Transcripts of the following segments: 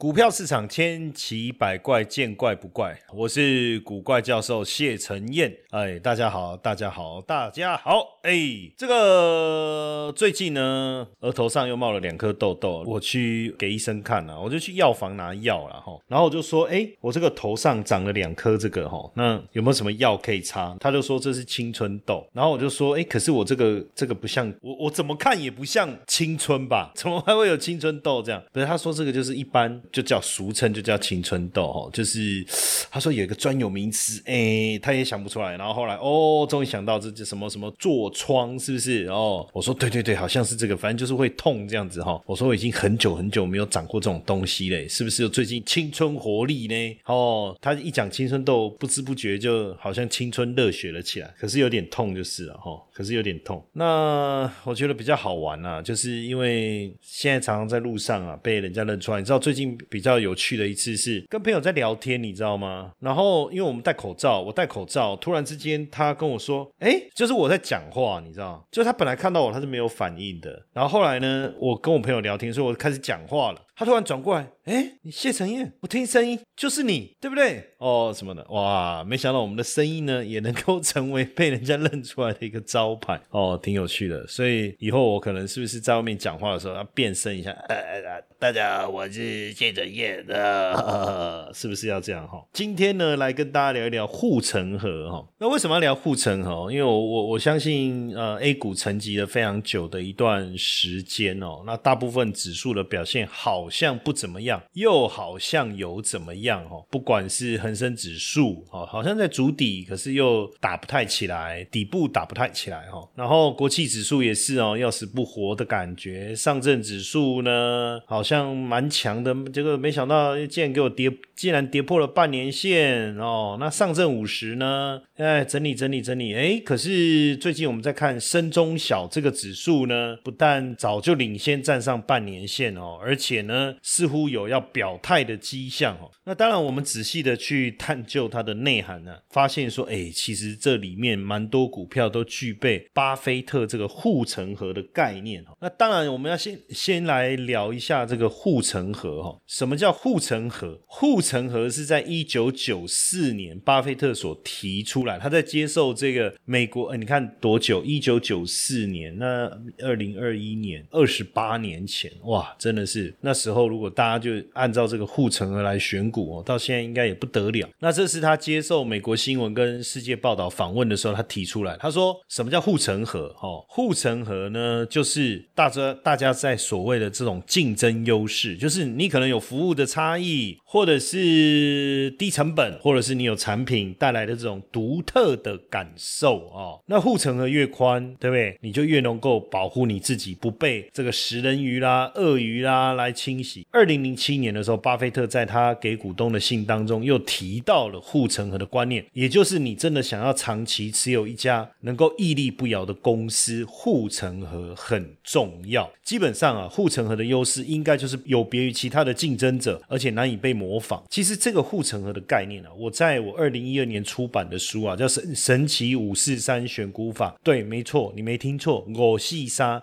股票市场千奇百怪，见怪不怪。我是古怪教授谢承彦。哎，大家好，大家好，大家好。哎，这个最近呢，额头上又冒了两颗痘痘，我去给医生看了，我就去药房拿药了哈。然后我就说，哎，我这个头上长了两颗这个哈，那有没有什么药可以擦？他就说这是青春痘。然后我就说，哎，可是我这个这个不像我，我怎么看也不像青春吧？怎么还会有青春痘这样？不是，他说这个就是一般。就叫俗称，就叫青春痘哦，就是他说有一个专有名词，哎，他也想不出来。然后后来哦，终于想到这这什么什么痤疮是不是？哦，我说对对对，好像是这个，反正就是会痛这样子哈。我说我已经很久很久没有长过这种东西嘞，是不是最近青春活力呢？哦，他一讲青春痘，不知不觉就好像青春热血了起来，可是有点痛就是了哈，可是有点痛。那我觉得比较好玩啊，就是因为现在常常在路上啊被人家认出来，你知道最近。比较有趣的一次是跟朋友在聊天，你知道吗？然后因为我们戴口罩，我戴口罩，突然之间他跟我说：“哎，就是我在讲话，你知道？就是他本来看到我他是没有反应的，然后后来呢，我跟我朋友聊天，所以我开始讲话了。”他突然转过来，哎，你谢承彦，我听声音就是你，对不对？哦，什么的，哇，没想到我们的声音呢，也能够成为被人家认出来的一个招牌，哦，挺有趣的。所以以后我可能是不是在外面讲话的时候要变声一下？呃呃，大家好，我是谢承彦的，是不是要这样哈？今天呢，来跟大家聊一聊护城河哈。那为什么要聊护城河？因为我我我相信，呃，A 股沉寂了非常久的一段时间哦，那大部分指数的表现好。像不怎么样，又好像有怎么样哦。不管是恒生指数哦，好像在筑底，可是又打不太起来，底部打不太起来哈。然后国企指数也是哦，要死不活的感觉。上证指数呢，好像蛮强的，结果没想到竟然给我跌，竟然跌破了半年线哦。那上证五十呢，哎，整理整理整理，哎，可是最近我们在看深中小这个指数呢，不但早就领先站上半年线哦，而且呢。似乎有要表态的迹象哦。那当然，我们仔细的去探究它的内涵呢，发现说，哎，其实这里面蛮多股票都具备巴菲特这个护城河的概念哦。那当然，我们要先先来聊一下这个护城河哈。什么叫护城河？护城河是在一九九四年巴菲特所提出他在接受这个美国，呃，你看多久？一九九四年，那二零二一年，二十八年前，哇，真的是那时。候，如果大家就按照这个护城河来选股哦，到现在应该也不得了。那这是他接受美国新闻跟世界报道访问的时候，他提出来，他说什么叫护城河？哦，护城河呢，就是大家大家在所谓的这种竞争优势，就是你可能有服务的差异，或者是低成本，或者是你有产品带来的这种独独特的感受哦。那护城河越宽，对不对？你就越能够保护你自己不被这个食人鱼啦、鳄鱼啦来侵袭。二零零七年的时候，巴菲特在他给股东的信当中又提到了护城河的观念，也就是你真的想要长期持有一家能够屹立不摇的公司，护城河很重要。基本上啊，护城河的优势应该就是有别于其他的竞争者，而且难以被模仿。其实这个护城河的概念啊，我在我二零一二年出版的书，叫《神神奇五四三选股法》。对，没错，你没听错，我细沙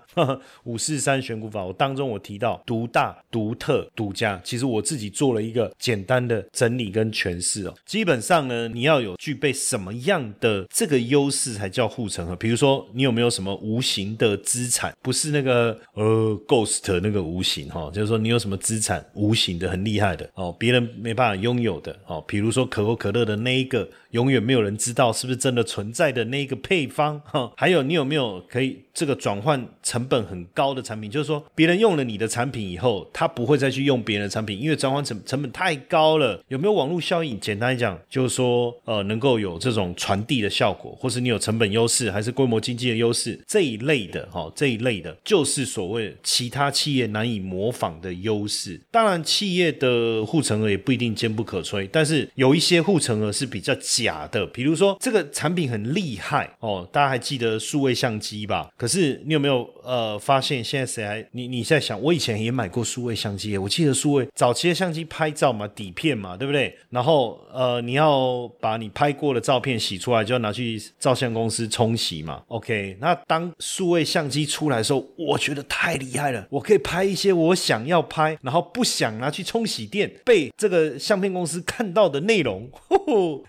五四三选股法。我当中我提到独大独。特、独家，其实我自己做了一个简单的整理跟诠释哦。基本上呢，你要有具备什么样的这个优势才叫护城河？比如说，你有没有什么无形的资产？不是那个呃 ghost 那个无形哈，就是说你有什么资产无形的很厉害的哦，别人没办法拥有的哦。比如说可口可乐的那一个。永远没有人知道是不是真的存在的那个配方哈，还有你有没有可以这个转换成本很高的产品？就是说别人用了你的产品以后，他他不会再去用别人的产品，因为转换成成本太高了。有没有网络效应？简单来讲，就是说，呃，能够有这种传递的效果，或是你有成本优势，还是规模经济的优势这一类的，哈，这一类的，就是所谓其他企业难以模仿的优势。当然，企业的护城河也不一定坚不可摧，但是有一些护城河是比较假的，比如说这个产品很厉害哦，大家还记得数位相机吧？可是你有没有呃发现现在谁还你你在想，我以前也买过数位相机，我记得数位早期的相机拍照嘛，底片嘛，对不对？然后呃你要把你拍过的照片洗出来，就要拿去照相公司冲洗嘛。OK，那当数位相机出来的时候，我觉得太厉害了，我可以拍一些我想要拍，然后不想拿去冲洗店被这个相片公司看到的内容，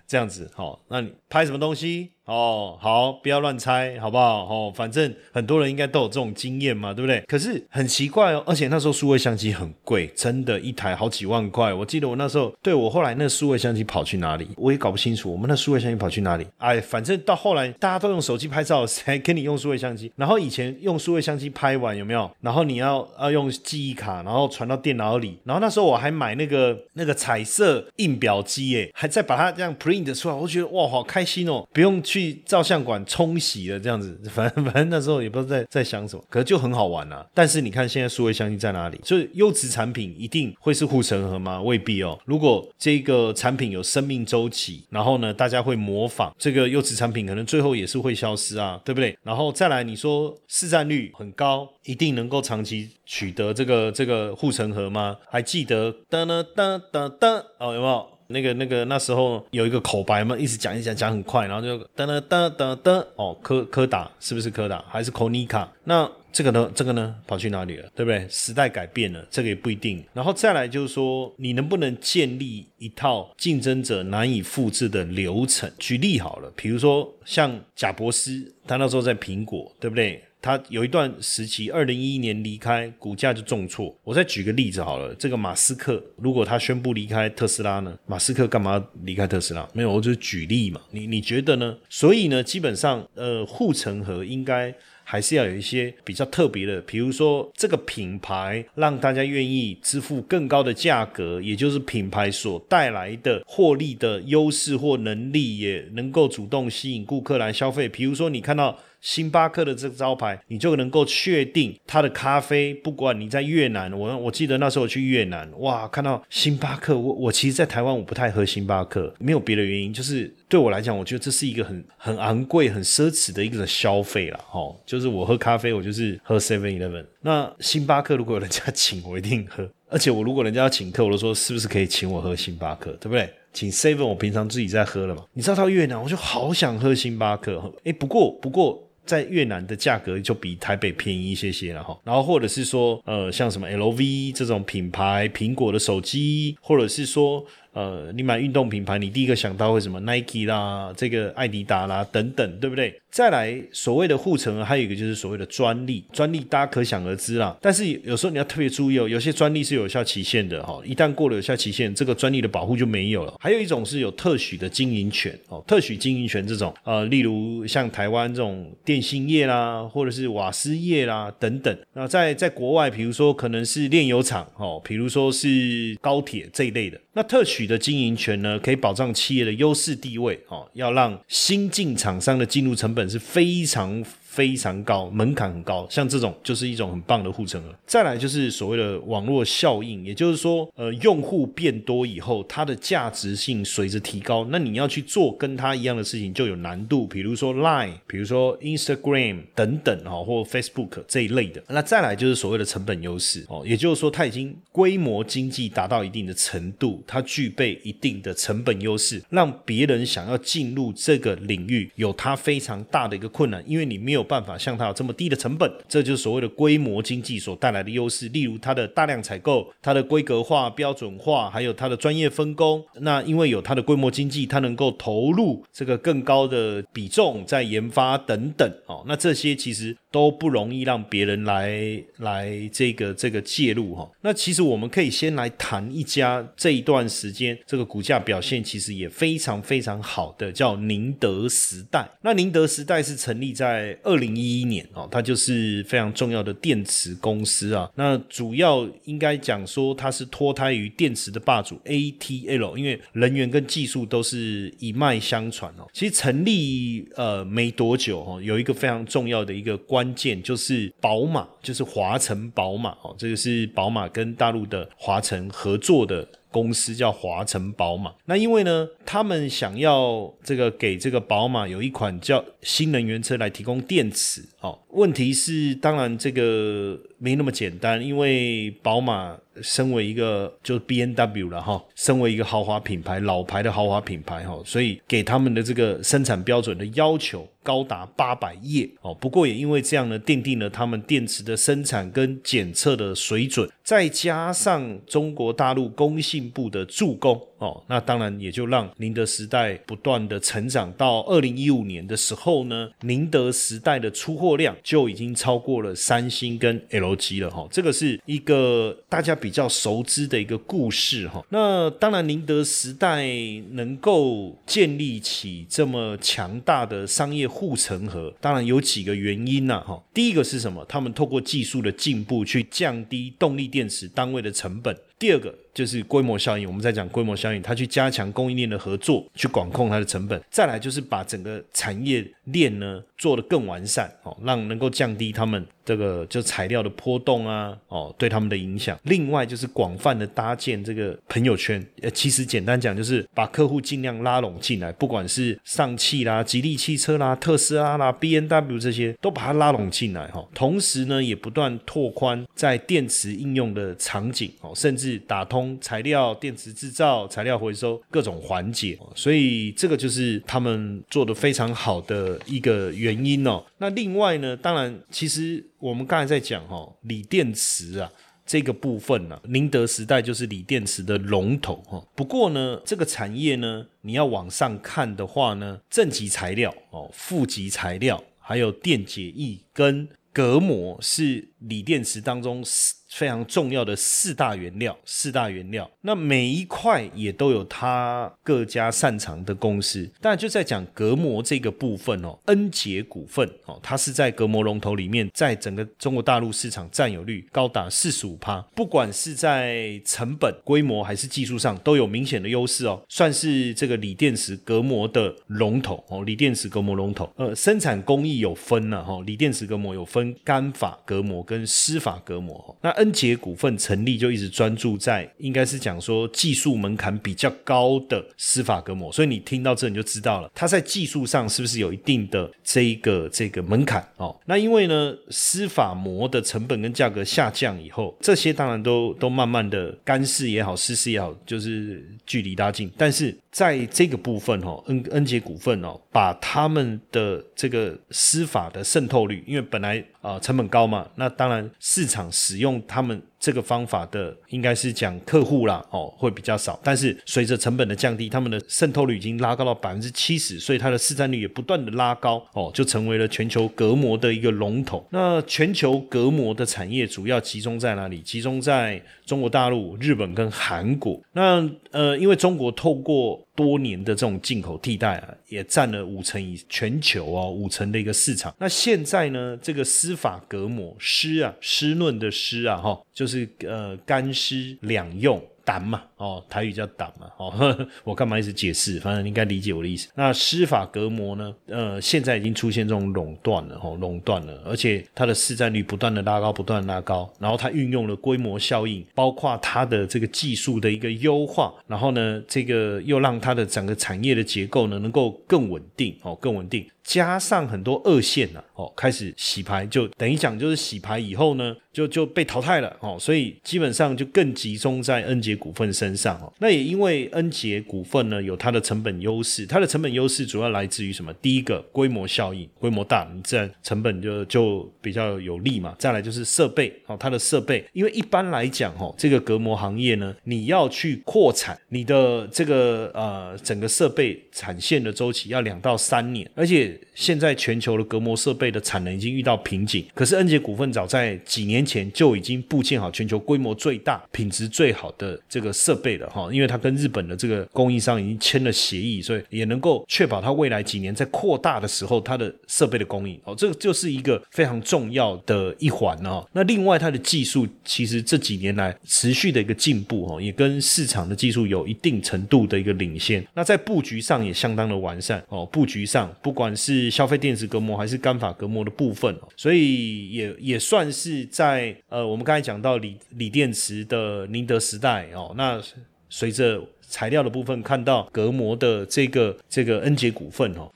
这样子好，那你拍什么东西？哦，好，不要乱猜，好不好？哦，反正很多人应该都有这种经验嘛，对不对？可是很奇怪哦，而且那时候数位相机很贵，真的，一台好几万块。我记得我那时候，对我后来那数位相机跑去哪里，我也搞不清楚。我们那数位相机跑去哪里？哎，反正到后来大家都用手机拍照，谁 跟你用数位相机？然后以前 用数位相机拍完有没有？然后你要要用记忆卡，然后传到电脑里。然后那时候我还买那个那个彩色印表机，哎，还再把它这样 print 出来，我觉得哇，好开心哦，不用去。去照相馆冲洗了，这样子，反正反正那时候也不知道在在想什么，可是就很好玩啊。但是你看现在数位相机在哪里？所以优质产品一定会是护城河吗？未必哦。如果这个产品有生命周期，然后呢，大家会模仿这个优质产品，可能最后也是会消失啊，对不对？然后再来，你说市占率很高，一定能够长期取得这个这个护城河吗？还记得噔噔噔噔噔哦，有没有？那个那个那时候有一个口白嘛，一直讲一讲讲很快，然后就噔噔噔噔噔哦，柯柯达是不是柯达还是 Konica？那这个呢？这个呢？跑去哪里了？对不对？时代改变了，这个也不一定。然后再来就是说，你能不能建立一套竞争者难以复制的流程？举例好了，比如说像贾博斯，他那时候在苹果，对不对？他有一段时期，二零一一年离开，股价就重挫。我再举个例子好了，这个马斯克，如果他宣布离开特斯拉呢？马斯克干嘛离开特斯拉？没有，我就是举例嘛。你你觉得呢？所以呢，基本上，呃，护城河应该还是要有一些比较特别的，比如说这个品牌让大家愿意支付更高的价格，也就是品牌所带来的获利的优势或能力，也能够主动吸引顾客来消费。比如说，你看到。星巴克的这个招牌，你就能够确定它的咖啡。不管你在越南，我我记得那时候去越南，哇，看到星巴克，我我其实，在台湾我不太喝星巴克，没有别的原因，就是对我来讲，我觉得这是一个很很昂贵、很奢侈的一个消费了，哈。就是我喝咖啡，我就是喝 Seven Eleven。那星巴克如果有人家请，我一定喝。而且我如果人家要请客，我都说是不是可以请我喝星巴克，对不对？请 Seven，我平常自己在喝了嘛。你知道到越南，我就好想喝星巴克。哎，不过不过。在越南的价格就比台北便宜一些些了哈，然后或者是说，呃，像什么 LV 这种品牌，苹果的手机，或者是说。呃，你买运动品牌，你第一个想到会什么？Nike 啦，这个艾迪达啦，等等，对不对？再来所谓的护城，还有一个就是所谓的专利，专利大家可想而知啦。但是有时候你要特别注意哦，有些专利是有效期限的哈，一旦过了有效期限，这个专利的保护就没有了。还有一种是有特许的经营权哦，特许经营权这种，呃，例如像台湾这种电信业啦，或者是瓦斯业啦等等。那在在国外，比如说可能是炼油厂哦，比如说是高铁这一类的，那特许。的经营权呢，可以保障企业的优势地位哦，要让新进厂商的进入成本是非常。非常高，门槛很高，像这种就是一种很棒的护城河。再来就是所谓的网络效应，也就是说，呃，用户变多以后，它的价值性随着提高，那你要去做跟它一样的事情就有难度。比如说 Line，比如说 Instagram 等等哦，或 Facebook 这一类的。那再来就是所谓的成本优势哦，也就是说，它已经规模经济达到一定的程度，它具备一定的成本优势，让别人想要进入这个领域有它非常大的一个困难，因为你没有。办法像它有这么低的成本，这就是所谓的规模经济所带来的优势。例如它的大量采购、它的规格化、标准化，还有它的专业分工。那因为有它的规模经济，它能够投入这个更高的比重在研发等等。哦，那这些其实都不容易让别人来来这个这个介入哈。那其实我们可以先来谈一家这一段时间这个股价表现其实也非常非常好的，叫宁德时代。那宁德时代是成立在二。二零一一年哦，它就是非常重要的电池公司啊。那主要应该讲说，它是脱胎于电池的霸主 ATL，因为人员跟技术都是一脉相传哦。其实成立呃没多久哦，有一个非常重要的一个关键就是宝马，就是华晨宝马哦，这个是宝马跟大陆的华晨合作的。公司叫华晨宝马，那因为呢，他们想要这个给这个宝马有一款叫新能源车来提供电池。哦。问题是，当然这个没那么简单，因为宝马身为一个就是 B N W 了哈，身为一个豪华品牌，老牌的豪华品牌哈，所以给他们的这个生产标准的要求高达八百页哦。不过也因为这样呢，奠定了他们电池的生产跟检测的水准，再加上中国大陆工信部的助攻。哦，那当然也就让宁德时代不断的成长。到二零一五年的时候呢，宁德时代的出货量就已经超过了三星跟 LG 了哈。这个是一个大家比较熟知的一个故事哈。那当然，宁德时代能够建立起这么强大的商业护城河，当然有几个原因呐哈。第一个是什么？他们透过技术的进步去降低动力电池单位的成本。第二个。就是规模效应，我们在讲规模效应，它去加强供应链的合作，去管控它的成本。再来就是把整个产业链呢做得更完善，哦，让能够降低他们这个就材料的波动啊，哦，对他们的影响。另外就是广泛的搭建这个朋友圈，呃，其实简单讲就是把客户尽量拉拢进来，不管是上汽啦、吉利汽车啦、特斯拉啦、B N W 这些，都把它拉拢进来哈。同时呢，也不断拓宽在电池应用的场景，哦，甚至是打通。材料、电池制造、材料回收各种环节，所以这个就是他们做的非常好的一个原因哦。那另外呢，当然，其实我们刚才在讲哈，锂电池啊这个部分呢，宁德时代就是锂电池的龙头哈。不过呢，这个产业呢，你要往上看的话呢，正极材料哦、负极材料，还有电解液跟隔膜是锂电池当中。非常重要的四大原料，四大原料，那每一块也都有它各家擅长的公司。但就在讲隔膜这个部分哦，恩捷股份哦，它是在隔膜龙头里面，在整个中国大陆市场占有率高达四十五趴，不管是在成本、规模还是技术上，都有明显的优势哦，算是这个锂电池隔膜的龙头哦，锂电池隔膜龙头。呃，生产工艺有分呢哈，锂电池隔膜有分干法隔膜跟湿法隔膜。那恩捷股份成立就一直专注在，应该是讲说技术门槛比较高的司法隔膜，所以你听到这你就知道了，它在技术上是不是有一定的这一个这个门槛哦？那因为呢，司法膜的成本跟价格下降以后，这些当然都都慢慢的干式也好，湿式也好，就是距离拉近，但是。在这个部分哦，恩恩捷股份哦，把他们的这个司法的渗透率，因为本来啊成本高嘛，那当然市场使用他们。这个方法的应该是讲客户啦，哦，会比较少。但是随着成本的降低，他们的渗透率已经拉高到百分之七十，所以它的市占率也不断的拉高，哦，就成为了全球隔膜的一个龙头。那全球隔膜的产业主要集中在哪里？集中在中国大陆、日本跟韩国。那呃，因为中国透过多年的这种进口替代啊，也占了五成以全球哦五成的一个市场。那现在呢，这个湿法隔膜湿啊湿润的湿啊哈，就是呃干湿两用。胆嘛，哦，台语叫党嘛，哦，我干嘛一直解释？反正你应该理解我的意思。那施法隔膜呢？呃，现在已经出现这种垄断了，哦，垄断了，而且它的市占率不断的拉高，不断拉高。然后它运用了规模效应，包括它的这个技术的一个优化，然后呢，这个又让它的整个产业的结构呢能够更稳定，哦，更稳定。加上很多二线呢，哦，开始洗牌，就等于讲就是洗牌以后呢，就就被淘汰了，哦，所以基本上就更集中在恩捷股份身身上，哦，那也因为恩捷股份呢有它的成本优势，它的成本优势主要来自于什么？第一个规模效应，规模大，你自然成本就就比较有利嘛。再来就是设备，哦，它的设备，因为一般来讲，哦，这个隔膜行业呢，你要去扩产，你的这个呃整个设备产线的周期要两到三年，而且。现在全球的隔膜设备的产能已经遇到瓶颈，可是恩捷股份早在几年前就已经布建好全球规模最大、品质最好的这个设备了哈，因为它跟日本的这个供应商已经签了协议，所以也能够确保它未来几年在扩大的时候，它的设备的供应哦，这个就是一个非常重要的一环哦。那另外，它的技术其实这几年来持续的一个进步哦，也跟市场的技术有一定程度的一个领先。那在布局上也相当的完善哦，布局上不管是消费电子隔膜还是干法隔膜的部分哦，所以也也算是在呃，我们刚才讲到锂锂电池的宁德时代哦，那随着材料的部分看到隔膜的这个这个恩杰股份哦。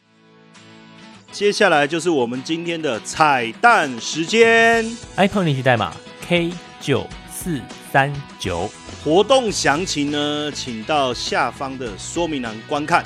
接下来就是我们今天的彩蛋时间，iPhone 联系代码 K 九四三九，活动详情呢，请到下方的说明栏观看。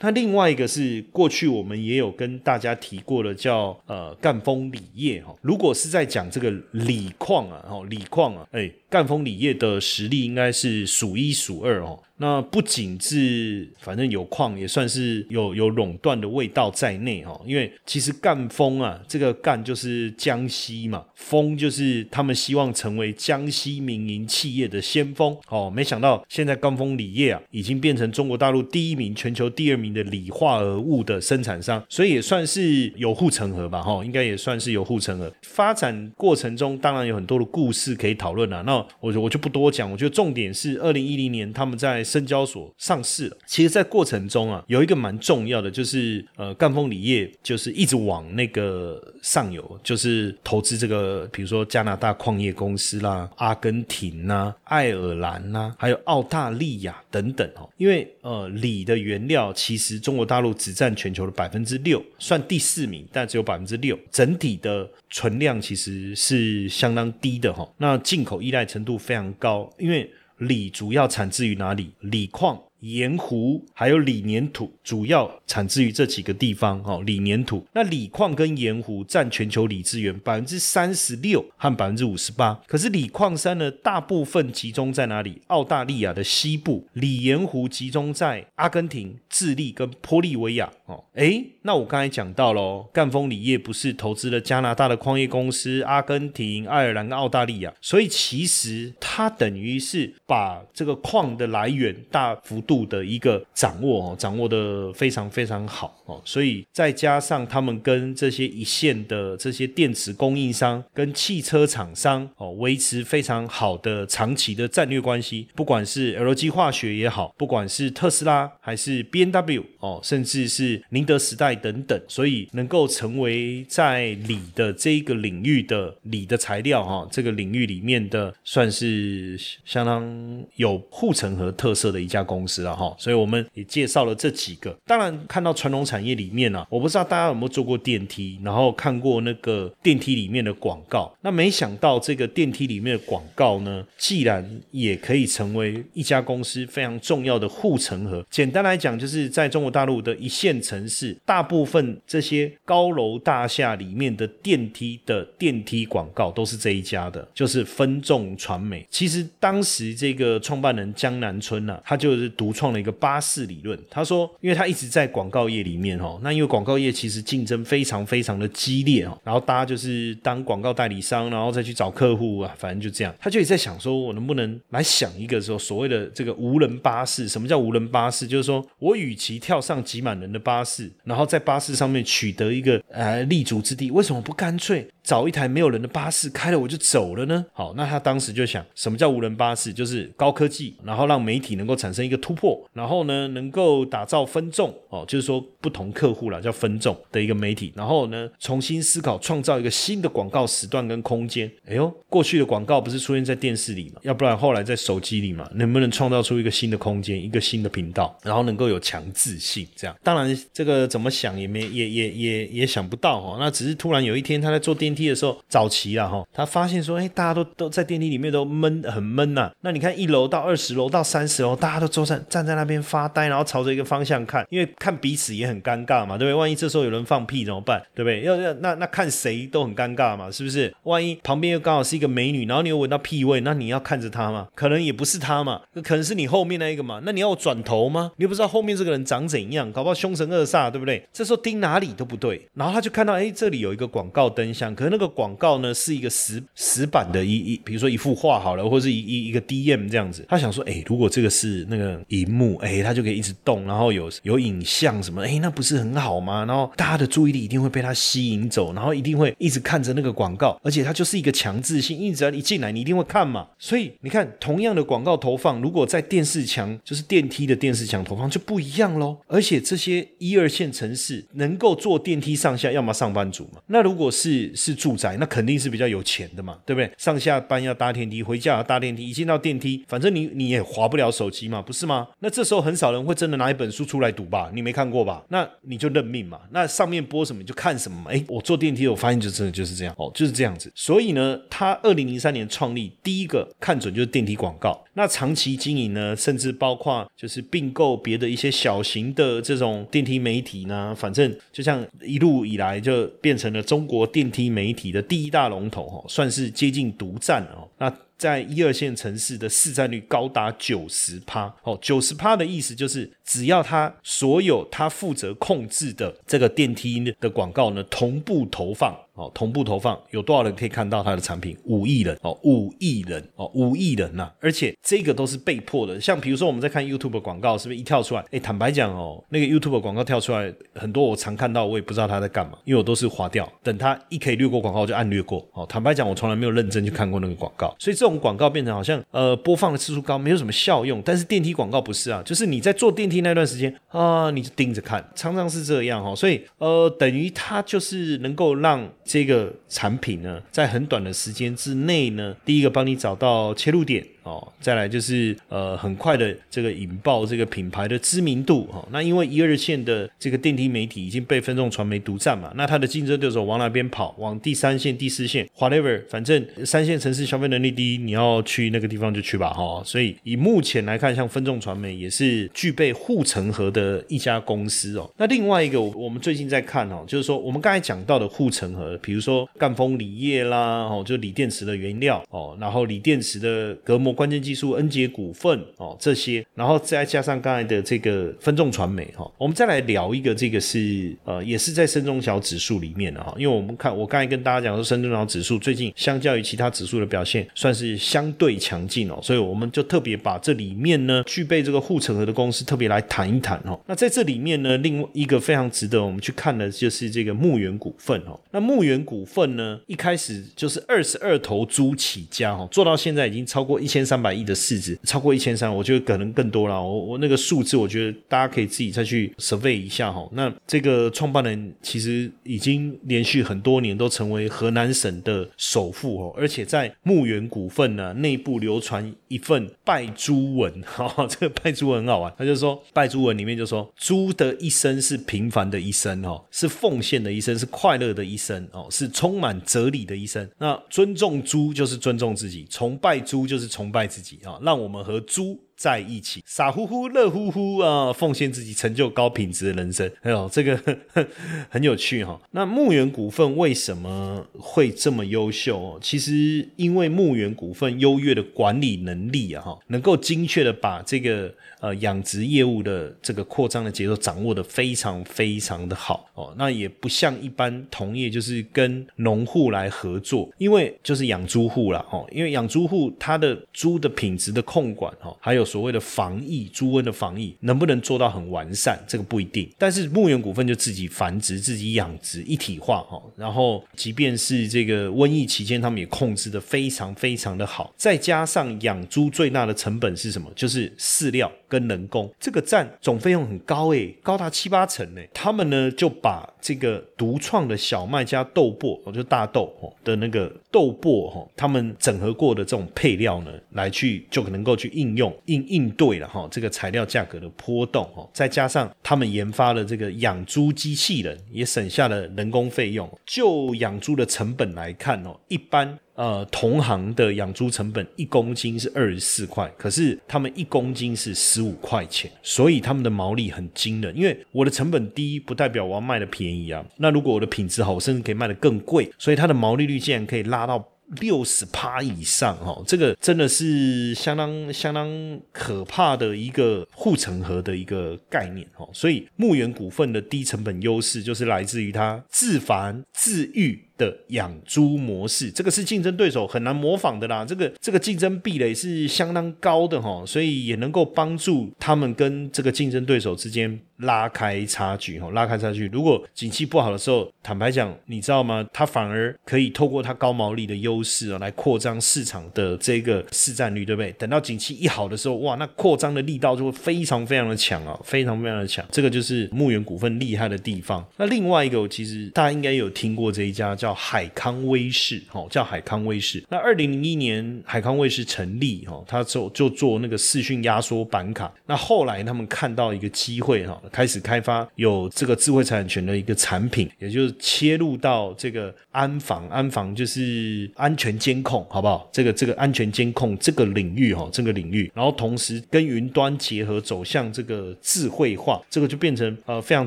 那另外一个是过去我们也有跟大家提过的，叫呃赣锋锂业哈。如果是在讲这个锂矿啊，哦锂矿啊，哎，赣锋锂业的实力应该是数一数二哦。那不仅是反正有矿，也算是有有垄断的味道在内哈。因为其实赣锋啊，这个赣就是江西嘛，锋就是他们希望成为江西民营企业的先锋哦。没想到现在赣锋锂业啊，已经变成中国大陆第一名、全球第二名的锂化合物的生产商，所以也算是有护城河吧哈。应该也算是有护城河。发展过程中当然有很多的故事可以讨论啊。那我我就不多讲，我觉得重点是二零一零年他们在深交所上市了。其实，在过程中啊，有一个蛮重要的，就是呃，赣锋锂业就是一直往那个上游，就是投资这个，比如说加拿大矿业公司啦、阿根廷呐、爱尔兰呐，还有澳大利亚等等哦。因为呃，锂的原料其实中国大陆只占全球的百分之六，算第四名，但只有百分之六，整体的存量其实是相当低的哈。那进口依赖程度非常高，因为。锂主要产自于哪里？锂矿。盐湖还有锂粘土，主要产自于这几个地方。哦，锂粘土，那锂矿跟盐湖占全球锂资源百分之三十六和百分之五十八。可是锂矿山呢，大部分集中在哪里？澳大利亚的西部。锂盐湖集中在阿根廷、智利跟玻利维亚。哦，诶，那我刚才讲到喽，赣锋锂业不是投资了加拿大的矿业公司、阿根廷、爱尔兰跟澳大利亚，所以其实它等于是把这个矿的来源大幅。度的一个掌握哦，掌握的非常非常好哦，所以再加上他们跟这些一线的这些电池供应商、跟汽车厂商哦，维持非常好的长期的战略关系，不管是 LG 化学也好，不管是特斯拉还是 B N W 哦，甚至是宁德时代等等，所以能够成为在锂的这一个领域的锂的材料哈，这个领域里面的算是相当有护城河特色的一家公司。了哈，所以我们也介绍了这几个。当然，看到传统产业里面呢，我不知道大家有没有坐过电梯，然后看过那个电梯里面的广告。那没想到这个电梯里面的广告呢，既然也可以成为一家公司非常重要的护城河。简单来讲，就是在中国国大陆的一线城市，大部分这些高楼大厦里面的电梯的电梯广告都是这一家的，就是分众传媒。其实当时这个创办人江南春呢，他就是独。创了一个巴士理论。他说，因为他一直在广告业里面哈，那因为广告业其实竞争非常非常的激烈哦，然后大家就是当广告代理商，然后再去找客户啊，反正就这样。他就也在想说，我能不能来想一个说所谓的这个无人巴士？什么叫无人巴士？就是说我与其跳上挤满人的巴士，然后在巴士上面取得一个呃立足之地，为什么不干脆找一台没有人的巴士开了我就走了呢？好，那他当时就想，什么叫无人巴士？就是高科技，然后让媒体能够产生一个突。破，然后呢，能够打造分众哦，就是说不同客户了，叫分众的一个媒体。然后呢，重新思考，创造一个新的广告时段跟空间。哎呦，过去的广告不是出现在电视里嘛？要不然后来在手机里嘛？能不能创造出一个新的空间，一个新的频道，然后能够有强制性？这样，当然这个怎么想也没也也也也想不到哈。那只是突然有一天他在坐电梯的时候，早期了哈，他发现说，哎，大家都都在电梯里面都闷很闷呐。那你看一楼到二十楼到三十楼，大家都坐在。站在那边发呆，然后朝着一个方向看，因为看彼此也很尴尬嘛，对不对？万一这时候有人放屁怎么办？对不对？要要那那看谁都很尴尬嘛，是不是？万一旁边又刚好是一个美女，然后你又闻到屁味，那你要看着她吗？可能也不是她嘛，可能是你后面那一个嘛。那你要转头吗？你又不知道后面这个人长怎怎样，搞不好凶神恶煞，对不对？这时候盯哪里都不对，然后他就看到，哎，这里有一个广告灯箱，可是那个广告呢是一个石石板的一一，比如说一幅画好了，或者是一一一个 DM 这样子，他想说，哎，如果这个是那个荧幕，哎，他就可以一直动，然后有有影像什么，哎，那不是很好吗？然后大家的注意力一定会被他吸引走，然后一定会一直看着那个广告，而且它就是一个强制性，因为只要一进来，你一定会看嘛。所以你看，同样的广告投放，如果在电视墙，就是电梯的电视墙投放就不一样喽。而且这些一二线城市能够坐电梯上下，要么上班族嘛。那如果是是住宅，那肯定是比较有钱的嘛，对不对？上下班要搭电梯，回家要搭电梯，一进到电梯，反正你你也划不了手机嘛，不是吗？那这时候很少人会真的拿一本书出来读吧？你没看过吧？那你就认命嘛。那上面播什么就看什么嘛。哎，我坐电梯，我发现就真的就是这样哦，就是这样子。所以呢，他二零零三年创立第一个看准就是电梯广告。那长期经营呢，甚至包括就是并购别的一些小型的这种电梯媒体呢，反正就像一路以来就变成了中国电梯媒体的第一大龙头哈，算是接近独占哦。那在一二线城市的市占率高达九十趴哦，九十趴的意思就是只要他所有他负责控制的这个电梯的广告呢，同步投放。哦，同步投放有多少人可以看到他的产品？五亿人哦，五亿人哦，五亿人呐！而且这个都是被迫的。像比如说我们在看 YouTube 广告，是不是一跳出来？哎，坦白讲哦，那个 YouTube 广告跳出来很多，我常看到，我也不知道他在干嘛，因为我都是划掉。等他一可以略过广告，就按略过。哦，坦白讲，我从来没有认真去看过那个广告。所以这种广告变成好像呃播放的次数高，没有什么效用。但是电梯广告不是啊，就是你在坐电梯那段时间啊，你就盯着看，常常是这样哈。所以呃，等于它就是能够让。这个产品呢，在很短的时间之内呢，第一个帮你找到切入点。哦，再来就是呃，很快的这个引爆这个品牌的知名度哈。那因为一二线的这个电梯媒体已经被分众传媒独占嘛，那它的竞争对手往哪边跑？往第三线、第四线，whatever，反正三线城市消费能力低，你要去那个地方就去吧哈。所以以目前来看，像分众传媒也是具备护城河的一家公司哦。那另外一个，我们最近在看哦，就是说我们刚才讲到的护城河，比如说赣锋锂业啦，哦，就锂电池的原料哦，然后锂电池的隔膜。关键技术，恩捷股份哦，这些，然后再加上刚才的这个分众传媒哈，我们再来聊一个，这个是呃，也是在深中小指数里面的哈，因为我们看我刚才跟大家讲说，深中小指数最近相较于其他指数的表现，算是相对强劲哦，所以我们就特别把这里面呢具备这个护城河的公司特别来谈一谈哦。那在这里面呢，另外一个非常值得我们去看的就是这个牧原股份哦。那牧原股份呢，一开始就是二十二头猪起家哦，做到现在已经超过一千。三百亿的市值超过一千三，我觉得可能更多了。我我那个数字，我觉得大家可以自己再去 survey 一下哈。那这个创办人其实已经连续很多年都成为河南省的首富哦，而且在牧原股份呢内部流传一份拜猪文 哈，这个拜猪文很好玩。他就说拜猪文里面就说猪的一生是平凡的一生哦，是奉献的一生，是快乐的一生哦，是充满哲理的一生。那尊重猪就是尊重自己，崇拜猪就是崇拜。爱自己啊，让我们和猪在一起，傻乎乎、乐乎乎啊，奉献自己，成就高品质的人生。哎呦，这个 很有趣哈。那牧原股份为什么会这么优秀？其实因为牧原股份优越的管理能力啊，哈，能够精确的把这个。呃，养殖业务的这个扩张的节奏掌握的非常非常的好哦，那也不像一般同业，就是跟农户来合作，因为就是养猪户了哦，因为养猪户他的猪的品质的控管哈，还有所谓的防疫猪瘟的防疫，能不能做到很完善，这个不一定。但是牧原股份就自己繁殖、自己养殖一体化哈，然后即便是这个瘟疫期间，他们也控制的非常非常的好，再加上养猪最大的成本是什么？就是饲料。跟人工这个占总费用很高诶，高达七八成诶。他们呢就把这个独创的小麦加豆粕，哦，就大豆哦的那个豆粕哈，他们整合过的这种配料呢，来去就能够去应用应应对了哈，这个材料价格的波动哦，再加上他们研发了这个养猪机器人，也省下了人工费用。就养猪的成本来看哦，一般。呃，同行的养猪成本一公斤是二十四块，可是他们一公斤是十五块钱，所以他们的毛利很惊人。因为我的成本低，不代表我要卖的便宜啊。那如果我的品质好，甚至可以卖的更贵，所以它的毛利率竟然可以拉到。六十趴以上哈，这个真的是相当相当可怕的一个护城河的一个概念哈。所以牧原股份的低成本优势就是来自于它自繁自育。的养猪模式，这个是竞争对手很难模仿的啦。这个这个竞争壁垒是相当高的哈，所以也能够帮助他们跟这个竞争对手之间拉开差距哈，拉开差距。如果景气不好的时候，坦白讲，你知道吗？它反而可以透过它高毛利的优势啊，来扩张市场的这个市占率，对不对？等到景气一好的时候，哇，那扩张的力道就会非常非常的强啊，非常非常的强。这个就是牧原股份厉害的地方。那另外一个，其实大家应该有听过这一家叫。叫海康威视，哈，叫海康威视。那二零零一年海康威视成立，哈，他就就做那个视讯压缩板卡。那后来他们看到一个机会，哈，开始开发有这个智慧财产权的一个产品，也就是切入到这个安防，安防就是安全监控，好不好？这个这个安全监控这个领域，哈，这个领域，然后同时跟云端结合，走向这个智慧化，这个就变成呃非常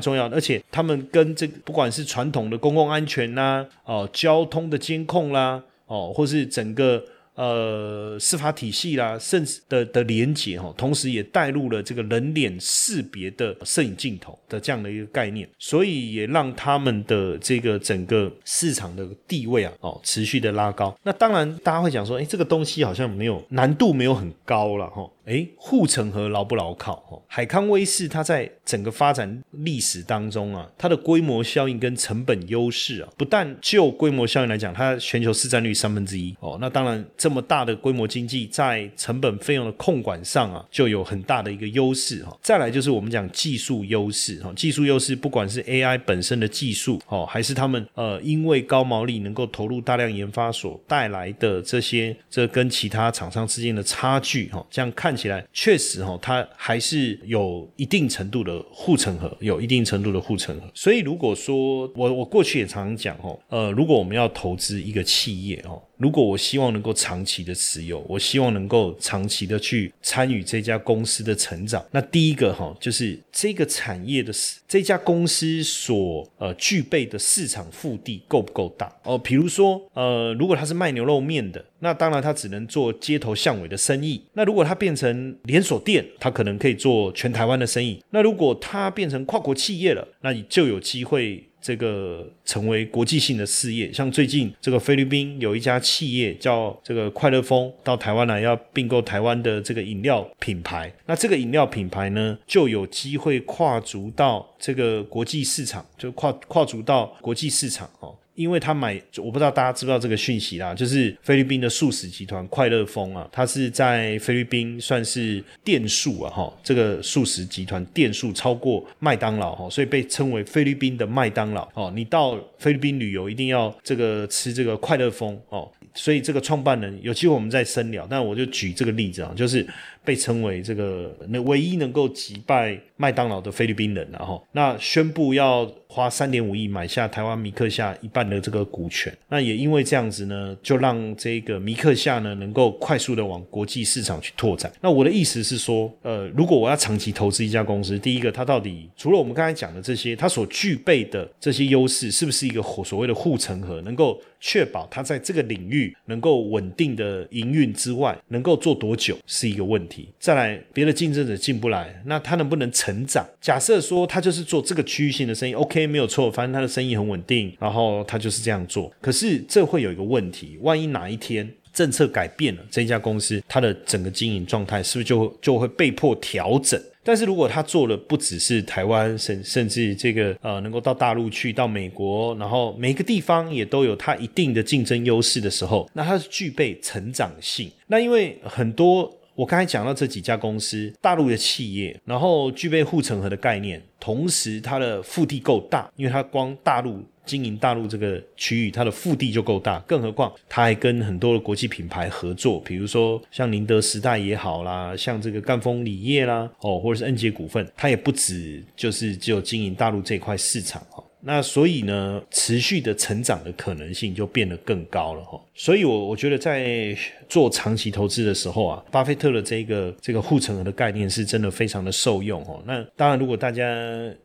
重要。而且他们跟这个不管是传统的公共安全呐。哦，交通的监控啦，哦，或是整个呃司法体系啦，甚至的的连接哈，同时也带入了这个人脸识别的摄影镜头的这样的一个概念，所以也让他们的这个整个市场的地位啊，哦，持续的拉高。那当然，大家会讲说，哎，这个东西好像没有难度，没有很高了哈。哎，护城河牢不牢靠？哈，海康威视它在整个发展历史当中啊，它的规模效应跟成本优势啊，不但就规模效应来讲，它全球市占率三分之一哦，那当然这么大的规模经济，在成本费用的控管上啊，就有很大的一个优势哈。再来就是我们讲技术优势哈，技术优势不管是 AI 本身的技术哦，还是他们呃因为高毛利能够投入大量研发所带来的这些，这跟其他厂商之间的差距哈，这样看。看起来确实哈，它还是有一定程度的护城河，有一定程度的护城河。所以如果说我我过去也常常讲哦，呃，如果我们要投资一个企业哦。如果我希望能够长期的持有，我希望能够长期的去参与这家公司的成长，那第一个哈，就是这个产业的这家公司所呃具备的市场腹地够不够大哦？比如说呃，如果它是卖牛肉面的，那当然它只能做街头巷尾的生意。那如果它变成连锁店，它可能可以做全台湾的生意。那如果它变成跨国企业了，那你就有机会。这个成为国际性的事业，像最近这个菲律宾有一家企业叫这个快乐风到台湾来要并购台湾的这个饮料品牌，那这个饮料品牌呢就有机会跨足到这个国际市场，就跨跨足到国际市场哦。因为他买，我不知道大家知不知道这个讯息啦，就是菲律宾的素食集团快乐风啊，它是在菲律宾算是店数啊，哈，这个素食集团店数超过麦当劳哈，所以被称为菲律宾的麦当劳哦。你到菲律宾旅游一定要这个吃这个快乐风哦，所以这个创办人有机会我们再深聊，但我就举这个例子啊，就是被称为这个那唯一能够击败麦当劳的菲律宾人，然后那宣布要。花三点五亿买下台湾米克夏一半的这个股权，那也因为这样子呢，就让这个米克夏呢能够快速的往国际市场去拓展。那我的意思是说，呃，如果我要长期投资一家公司，第一个它到底除了我们刚才讲的这些，它所具备的这些优势，是不是一个所谓的护城河，能够确保它在这个领域能够稳定的营运之外，能够做多久是一个问题。再来，别的竞争者进不来，那他能不能成长？假设说他就是做这个区域性的生意，OK。没有错，反正他的生意很稳定，然后他就是这样做。可是这会有一个问题，万一哪一天政策改变了，这家公司它的整个经营状态是不是就就会被迫调整？但是如果他做了不只是台湾，甚甚至这个呃能够到大陆去，到美国，然后每个地方也都有它一定的竞争优势的时候，那它是具备成长性。那因为很多。我刚才讲到这几家公司，大陆的企业，然后具备护城河的概念，同时它的腹地够大，因为它光大陆经营大陆这个区域，它的腹地就够大，更何况它还跟很多的国际品牌合作，比如说像宁德时代也好啦，像这个赣锋锂业啦，哦，或者是恩捷股份，它也不止就是只有经营大陆这块市场哈。那所以呢，持续的成长的可能性就变得更高了哈。所以，我我觉得在做长期投资的时候啊，巴菲特的这个这个护城河的概念是真的非常的受用哦。那当然，如果大家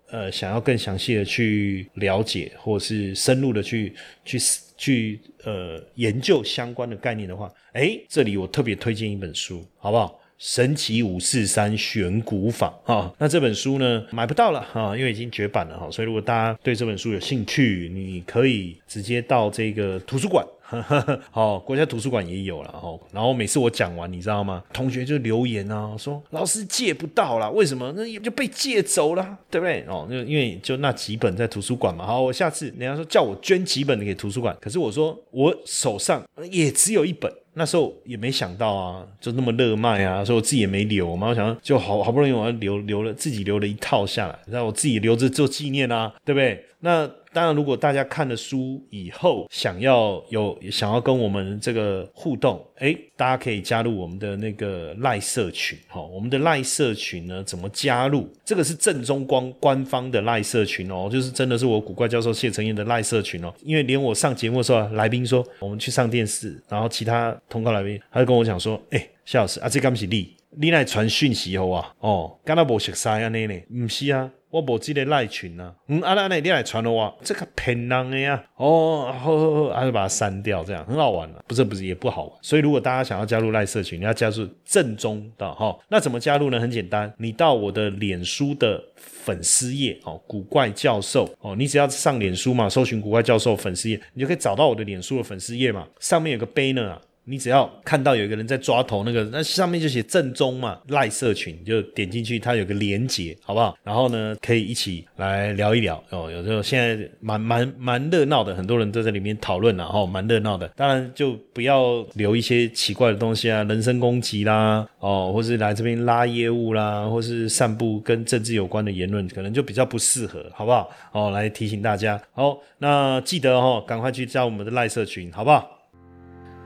呃想要更详细的去了解，或是深入的去去去呃研究相关的概念的话，哎，这里我特别推荐一本书，好不好？神奇五四三选股法啊，那这本书呢买不到了哈，因为已经绝版了哈。所以如果大家对这本书有兴趣，你可以直接到这个图书馆，好，国家图书馆也有了哈。然后每次我讲完，你知道吗？同学就留言啊，说老师借不到了，为什么？那也就被借走了，对不对？哦，就因为就那几本在图书馆嘛。好，我下次人家说叫我捐几本给图书馆，可是我说我手上也只有一本。那时候也没想到啊，就那么热卖啊，所以我自己也没留嘛。我想就好好不容易我要留留了，自己留了一套下来，然后我自己留着做纪念啊，对不对？那。当然，如果大家看了书以后想要有想要跟我们这个互动，哎，大家可以加入我们的那个赖社群。好，我们的赖社群呢，怎么加入？这个是正宗官官方的赖社群哦，就是真的是我古怪教授谢承彦的赖社群哦。因为连我上节目的时候，来宾说我们去上电视，然后其他通告来宾他就跟我讲说，哎，谢老师啊，这刚是力，你来传讯息好啊？哦，刚才无熟悉安尼呢？唔是啊。我无记得赖群啊，嗯，啊，那你来传了我，这个骗人的呀，哦，好好好，还是把它删掉，这样很好玩的，不是不是也不好玩。所以如果大家想要加入赖社群，你要加入正宗的哈，那怎么加入呢？很简单，你到我的脸书的粉丝页哦，古怪教授哦，你只要上脸书嘛，搜寻古怪教授粉丝页，你就可以找到我的脸书的粉丝页嘛，上面有个 banner 啊。你只要看到有一个人在抓头，那个那上面就写正宗嘛，赖社群就点进去，它有个连接，好不好？然后呢，可以一起来聊一聊哦。有时候现在蛮蛮蛮热闹的，很多人都在里面讨论然后蛮热闹的。当然就不要留一些奇怪的东西啊，人身攻击啦，哦，或是来这边拉业务啦，或是散布跟政治有关的言论，可能就比较不适合，好不好？哦，来提醒大家，好，那记得哦，赶快去加我们的赖社群，好不好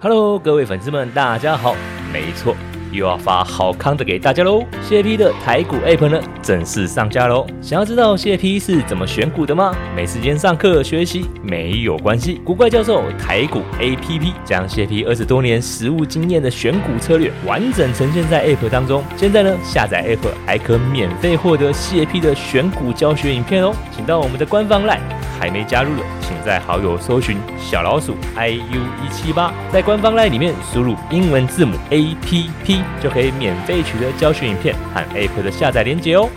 ？Hello，各位粉丝们，大家好。没错。又要发好康的给大家喽！谢批的台股 App 呢正式上架喽！想要知道谢批是怎么选股的吗？没时间上课学习没有关系，古怪教授台股 APP 将谢批二十多年实务经验的选股策略完整呈现在 App 当中。现在呢，下载 App 还可免费获得谢批的选股教学影片哦！请到我们的官方 LINE，还没加入的，请在好友搜寻小老鼠 iu 一七八，在官方 LINE 里面输入英文字母 APP。就可以免费取得教学影片和 App 的下载链接哦。